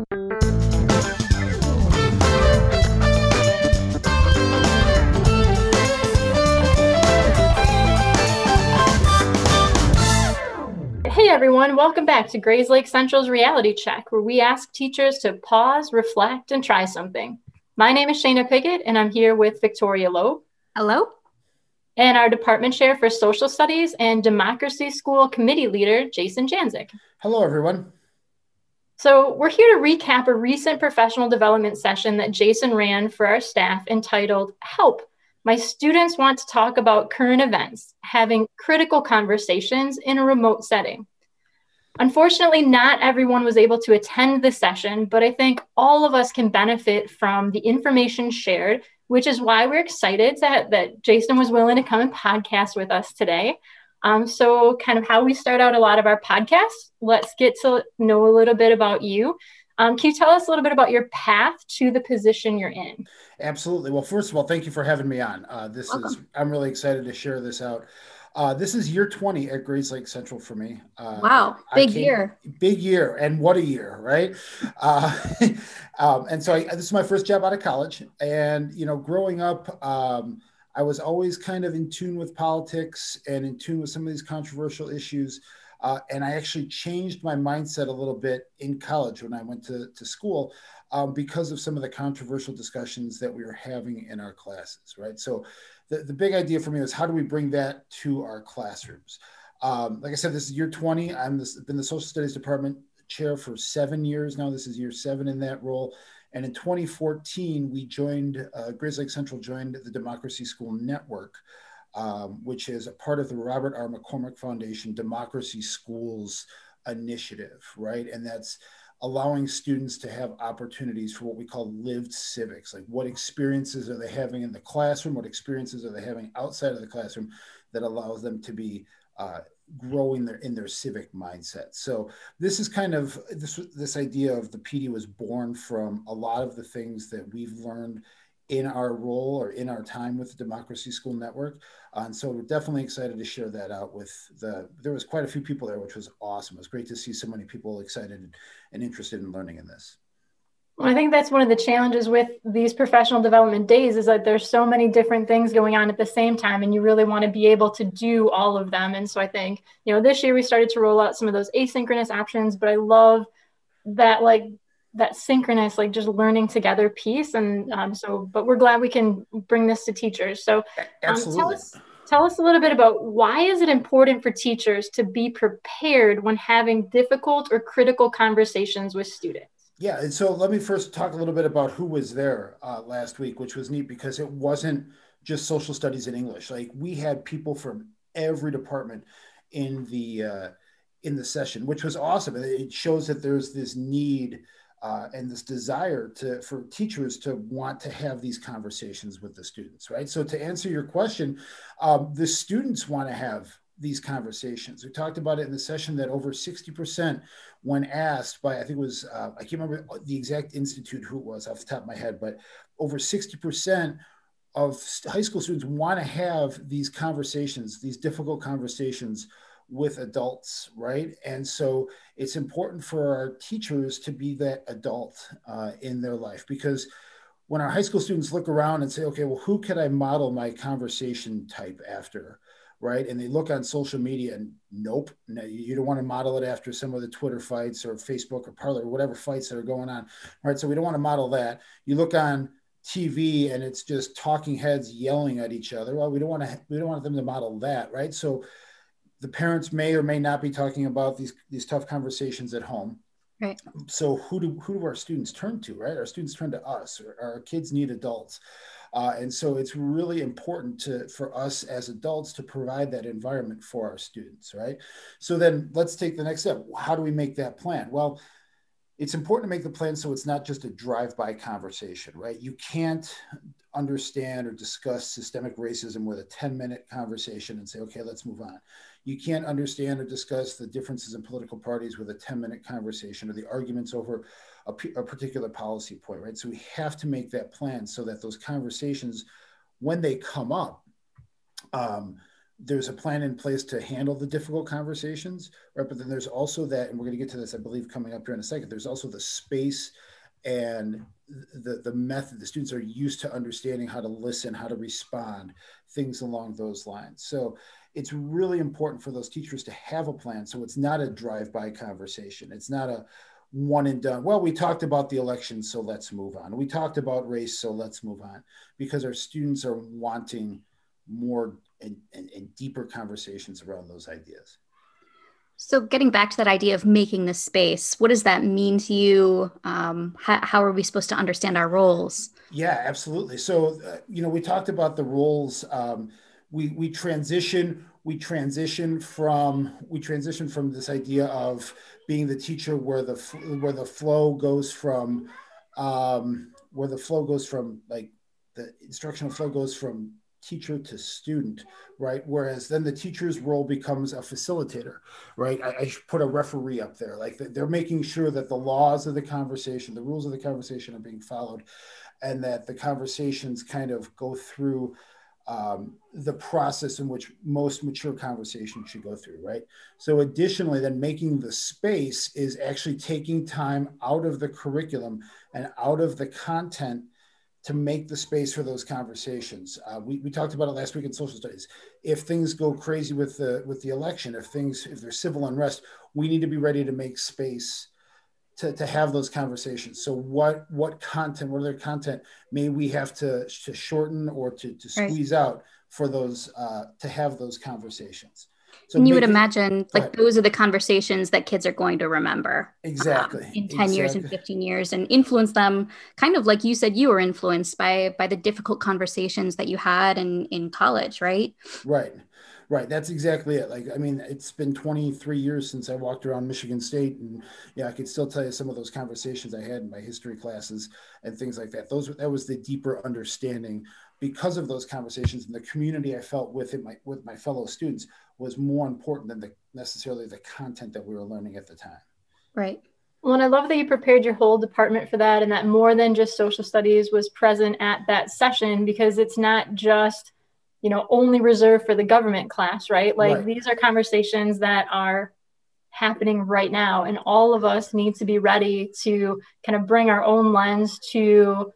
Hey everyone, welcome back to Grayslake Central's Reality Check, where we ask teachers to pause, reflect, and try something. My name is Shayna Pickett, and I'm here with Victoria Loeb. Hello. And our department chair for social studies and democracy school committee leader, Jason Janzik. Hello, everyone. So, we're here to recap a recent professional development session that Jason ran for our staff entitled Help my students want to talk about current events, having critical conversations in a remote setting. Unfortunately, not everyone was able to attend the session, but I think all of us can benefit from the information shared, which is why we're excited that, that Jason was willing to come and podcast with us today. Um, so, kind of how we start out a lot of our podcasts, let's get to know a little bit about you. Um, can you tell us a little bit about your path to the position you're in? Absolutely. Well, first of all, thank you for having me on. Uh, this Welcome. is I'm really excited to share this out. Uh, this is year 20 at Grayslake Central for me. Uh, wow, big came, year. Big year, and what a year, right? Uh, um, and so I, this is my first job out of college, and you know, growing up, um, I was always kind of in tune with politics and in tune with some of these controversial issues. Uh, and I actually changed my mindset a little bit in college when I went to, to school um, because of some of the controversial discussions that we were having in our classes, right? So the, the big idea for me was how do we bring that to our classrooms? Um, like I said, this is year 20. I'm this, been the social studies department chair for seven years now. This is year seven in that role. And in 2014, we joined, uh, Central joined the Democracy School Network, um, which is a part of the Robert R. McCormick Foundation Democracy Schools Initiative, right? And that's allowing students to have opportunities for what we call lived civics like what experiences are they having in the classroom what experiences are they having outside of the classroom that allows them to be uh, growing their in their civic mindset so this is kind of this this idea of the pd was born from a lot of the things that we've learned in our role or in our time with the Democracy School Network. Uh, and so we're definitely excited to share that out with the, there was quite a few people there, which was awesome. It was great to see so many people excited and interested in learning in this. Well, I think that's one of the challenges with these professional development days is that there's so many different things going on at the same time, and you really want to be able to do all of them. And so I think, you know, this year we started to roll out some of those asynchronous options, but I love that like that synchronous like just learning together piece. And um, so but we're glad we can bring this to teachers. So um, tell us tell us a little bit about why is it important for teachers to be prepared when having difficult or critical conversations with students yeah and so let me first talk a little bit about who was there uh, last week which was neat because it wasn't just social studies in english. Like we had people from every department in the uh, in the session which was awesome. It shows that there's this need uh, and this desire to for teachers to want to have these conversations with the students right? So to answer your question um, the students want to have these conversations we talked about it in the session that over 60% when asked by i think it was uh, i can't remember the exact institute who it was off the top of my head but over 60% of high school students want to have these conversations these difficult conversations with adults, right? And so it's important for our teachers to be that adult uh, in their life because when our high school students look around and say, okay, well, who could I model my conversation type after? Right. And they look on social media and nope, no, you don't want to model it after some of the Twitter fights or Facebook or Parler or whatever fights that are going on. Right. So we don't want to model that. You look on TV and it's just talking heads yelling at each other. Well, we don't want to, we don't want them to model that. Right. So the parents may or may not be talking about these these tough conversations at home right so who do who do our students turn to right our students turn to us our kids need adults uh, and so it's really important to for us as adults to provide that environment for our students right? So then let's take the next step. How do we make that plan? Well it's important to make the plan so it's not just a drive-by conversation right? You can't understand or discuss systemic racism with a 10 minute conversation and say okay let's move on. You can't understand or discuss the differences in political parties with a 10 minute conversation or the arguments over a, particular policy point, right? So we have to make that plan so that those conversations, when they come up, um, there's a plan in place to handle the difficult conversations, right? But then there's also that, and we're going to get to this, I believe, coming up here in a second. There's also the space and the the method. The students are used to understanding how to listen, how to respond, things along those lines. So it's really important for those teachers to have a plan. So it's not a drive-by conversation. It's not a one and done. Well, we talked about the election, so let's move on. We talked about race, so let's move on, because our students are wanting more and, and, and deeper conversations around those ideas. So, getting back to that idea of making the space, what does that mean to you? Um, how, how, are we supposed to understand our roles? Yeah, absolutely. So, uh, you know, we talked about the roles. Um, we we transition we transition from we transition from this idea of being the teacher where the where the flow goes from um, where the flow goes from like the instructional flow goes from teacher to student, right? Whereas then the teacher's role becomes a facilitator, right? I, I put a referee up there, like they're making sure that the laws of the conversation, the rules of the conversation are being followed, and that the conversations kind of go through um, the process in which most mature conversations should go through, right? So, additionally, then making the space is actually taking time out of the curriculum and out of the content to make the space for those conversations. Uh, we, we talked about it last week in social studies. If things go crazy with the with the election, if things if there's civil unrest, we need to be ready to make space to, to have those conversations. So what what content, what other content may we have to, to shorten or to, to squeeze right. out for those uh, to have those conversations? So and you would imagine like those are the conversations that kids are going to remember exactly um, in 10 exactly. years and 15 years and influence them kind of like you said you were influenced by by the difficult conversations that you had in in college right right right that's exactly it like i mean it's been 23 years since i walked around michigan state and yeah i could still tell you some of those conversations i had in my history classes and things like that those that was the deeper understanding because of those conversations and the community I felt with it, my, with my fellow students was more important than the necessarily the content that we were learning at the time. Right. Well, and I love that you prepared your whole department for that and that more than just social studies was present at that session because it's not just, you know, only reserved for the government class, right? Like right. these are conversations that are happening right now and all of us need to be ready to kind of bring our own lens to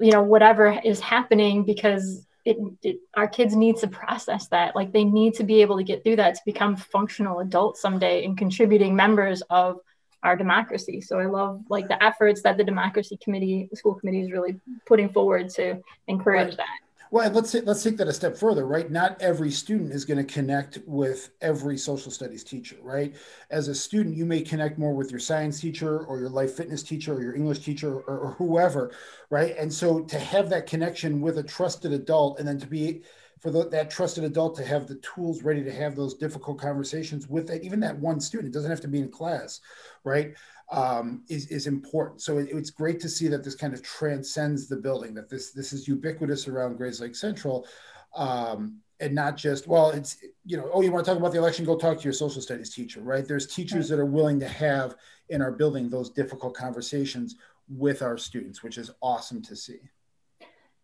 you know whatever is happening because it, it, our kids need to process that like they need to be able to get through that to become functional adults someday and contributing members of our democracy so i love like the efforts that the democracy committee the school committee is really putting forward to encourage right. that well, let's let's take that a step further, right? Not every student is going to connect with every social studies teacher, right? As a student, you may connect more with your science teacher or your life fitness teacher or your English teacher or, or whoever, right? And so to have that connection with a trusted adult, and then to be for the, that trusted adult to have the tools ready to have those difficult conversations with that, even that one student, it doesn't have to be in class, right? um, is, is important. So it, it's great to see that this kind of transcends the building, that this, this is ubiquitous around Grayslake Central. Um, and not just well it's you know oh you want to talk about the election go talk to your social studies teacher right there's teachers that are willing to have in our building those difficult conversations with our students which is awesome to see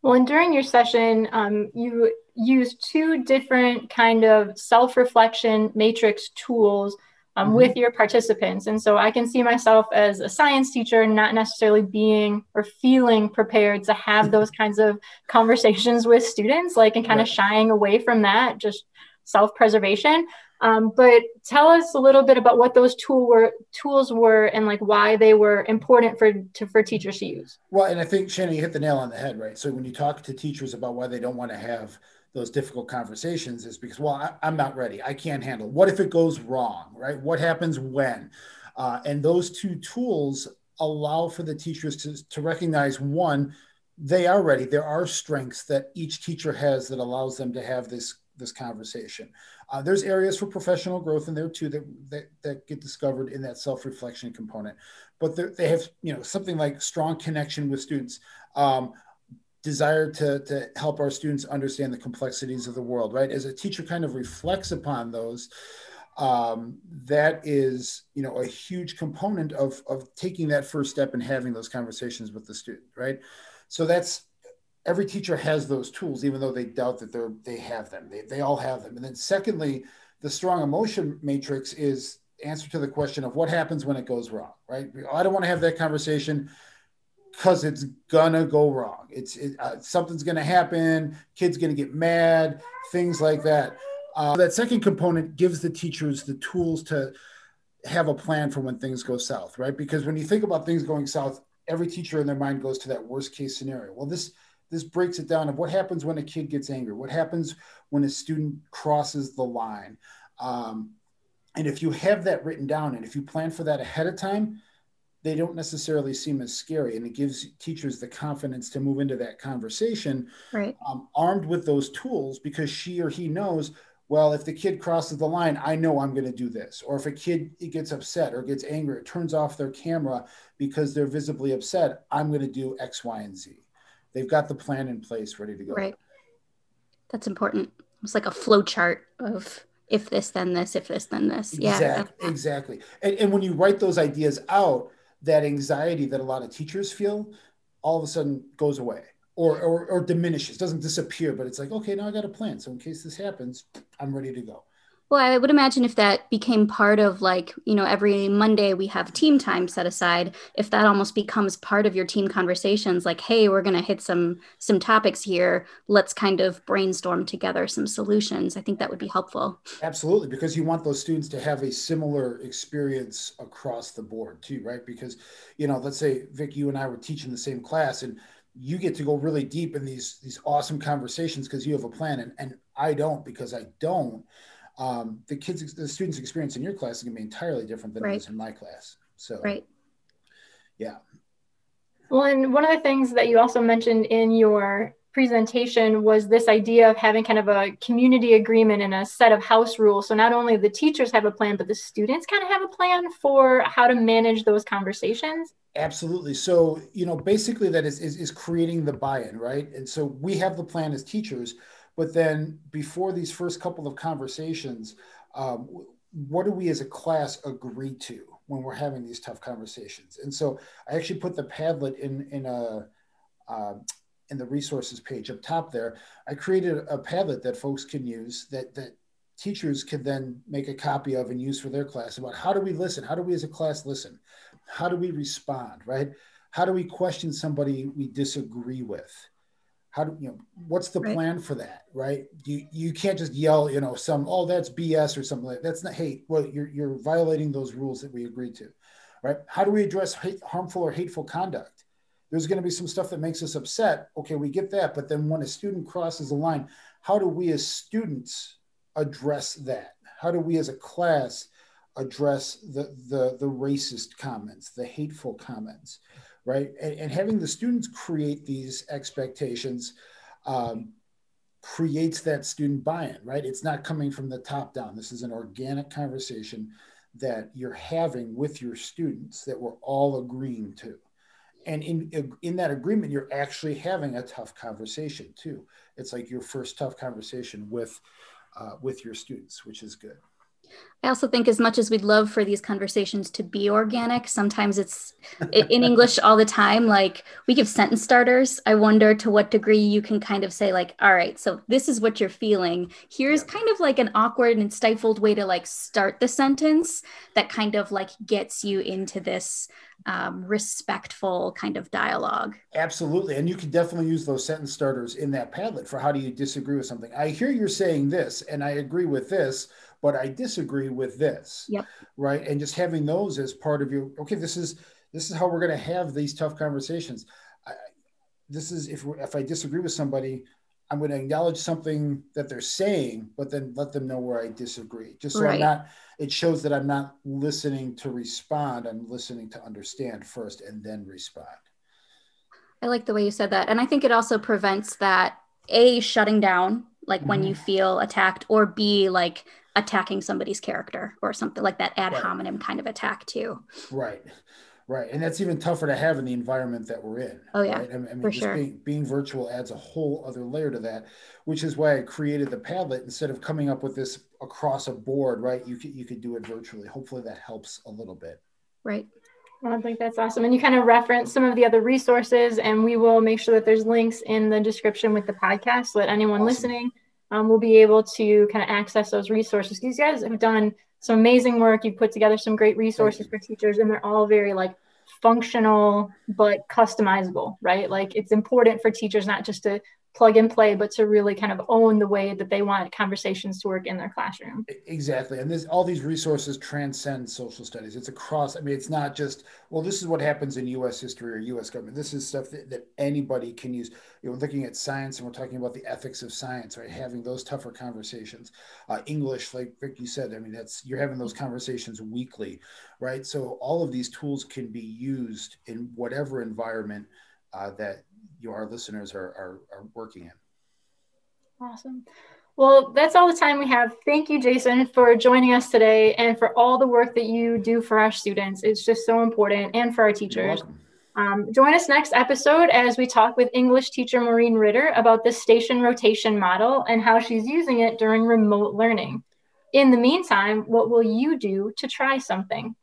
well and during your session um, you used two different kind of self-reflection matrix tools um, mm-hmm. with your participants. And so I can see myself as a science teacher not necessarily being or feeling prepared to have those kinds of conversations with students, like and kind right. of shying away from that, just self preservation. Um, but tell us a little bit about what those tool were, tools were and like why they were important for to, for teachers to use. Well, and I think Shannon, you hit the nail on the head, right? So when you talk to teachers about why they don't want to have those difficult conversations is because well I, am not ready. I can't handle what if it goes wrong right? What happens when? Uh, and those two tools allow for the teachers to, to recognize one they are ready. There are strengths that each teacher has that allows them to have this this conversation uh, there's areas for professional growth in there too that that, that get discovered in that self-reflection component but they have you know something like strong connection with students um, desire to, to help our students understand the complexities of the world, right? As a teacher kind of reflects upon those, um, that is, you know, a huge component of, of taking that first step and having those conversations with the student, right? So that's every teacher has those tools, even though they doubt that they're they have them. They, they all have them. And then secondly, the strong emotion matrix is answer to the question of what happens when it goes wrong, right? I don't want to have that conversation because it's gonna go wrong. It's it, uh, something's gonna happen. Kids gonna get mad. Things like that. Uh, that second component gives the teachers the tools to have a plan for when things go south, right? Because when you think about things going south, every teacher in their mind goes to that worst case scenario. Well, this this breaks it down of what happens when a kid gets angry, what happens when a student crosses the line. Um, and if you have that written down and if you plan for that ahead of time, they don't necessarily seem as scary. And it gives teachers the confidence to move into that conversation right. um, armed with those tools because she or he knows, well, if the kid crosses the line, I know I'm going to do this. Or if a kid gets upset or gets angry, or turns off their camera because they're visibly upset, I'm going to do X, Y, and Z. They've got the plan in place ready to go. Right. That's important. It's like a flow chart of if this then this if this then this yeah exactly exactly and, and when you write those ideas out that anxiety that a lot of teachers feel all of a sudden goes away or, or, or diminishes doesn't disappear but it's like okay now i got a plan so in case this happens i'm ready to go well, I would imagine if that became part of like, you know, every Monday we have team time set aside, if that almost becomes part of your team conversations like, hey, we're going to hit some some topics here, let's kind of brainstorm together some solutions. I think that would be helpful. Absolutely, because you want those students to have a similar experience across the board too, right? Because, you know, let's say Vic, you and I were teaching the same class and you get to go really deep in these these awesome conversations because you have a plan and, and I don't because I don't um, the kids, the students' experience in your class is going to be entirely different than right. it is in my class. So, right. Yeah. Well, and one of the things that you also mentioned in your presentation was this idea of having kind of a community agreement and a set of house rules. So not only the teachers have a plan, but the students kind of have a plan for how to manage those conversations. Absolutely. So, you know, basically that is, is, is creating the buy-in, right? And so we have the plan as teachers, but then before these first couple of conversations, um, what do we as a class agree to when we're having these tough conversations? And so I actually put the Padlet in in a uh, in the resources page up top there. I created a Padlet that folks can use that that teachers can then make a copy of and use for their class about how do we listen? How do we as a class listen? How do we respond? Right? How do we question somebody we disagree with? How do you know what's the right. plan for that right? You you can't just yell you know some oh that's bs or something like that. that's not hate well you're, you're violating those rules that we agreed to right? How do we address hate, harmful or hateful conduct? There's going to be some stuff that makes us upset. Okay we get that but then when a student crosses the line how do we as students address that? How do we as a class address the the, the racist comments the hateful comments right? And, and having the students create these expectations um, creates that student buy-in, right? It's not coming from the top down. This is an organic conversation that you're having with your students that we're all agreeing to. And in, in that agreement, you're actually having a tough conversation too. It's like your first tough conversation with, uh, with your students, which is good. I also think as much as we'd love for these conversations to be organic, sometimes it's in English all the time. Like we give sentence starters. I wonder to what degree you can kind of say, like, all right, so this is what you're feeling. Here's kind of like an awkward and stifled way to like start the sentence that kind of like gets you into this um, respectful kind of dialogue. Absolutely. And you can definitely use those sentence starters in that Padlet for how do you disagree with something. I hear you're saying this, and I agree with this but I disagree with this. Yep. Right. And just having those as part of your, okay, this is, this is how we're going to have these tough conversations. I, this is, if, if I disagree with somebody, I'm going to acknowledge something that they're saying, but then let them know where I disagree. Just so right. I'm not, it shows that I'm not listening to respond. I'm listening to understand first and then respond. I like the way you said that. And I think it also prevents that A, shutting down, like mm-hmm. when you feel attacked, or B, like attacking somebody's character or something like that ad right. hominem kind of attack too. Right. Right. And that's even tougher to have in the environment that we're in. Oh yeah. Right? I mean, for just sure. being, being virtual adds a whole other layer to that, which is why I created the Padlet instead of coming up with this across a board, right? You could, you could do it virtually. Hopefully that helps a little bit. Right. I think that's awesome. And you kind of reference some of the other resources, and we will make sure that there's links in the description with the podcast so that anyone awesome. listening um, will be able to kind of access those resources. These guys have done some amazing work. You've put together some great resources for teachers, and they're all very like functional but customizable, right? Like it's important for teachers not just to plug and play, but to really kind of own the way that they want conversations to work in their classroom. Exactly. And this, all these resources transcend social studies. It's across, I mean, it's not just, well, this is what happens in US history or US government. This is stuff that, that anybody can use. You know, looking at science and we're talking about the ethics of science, right? Having those tougher conversations. Uh, English, like Vic, you said, I mean, that's, you're having those conversations weekly, right? So all of these tools can be used in whatever environment uh, that you our listeners are, are, are working in. Awesome. Well, that's all the time we have. Thank you, Jason, for joining us today and for all the work that you do for our students. It's just so important and for our teachers. Um, join us next episode as we talk with English teacher Maureen Ritter about the station rotation model and how she's using it during remote learning. In the meantime, what will you do to try something?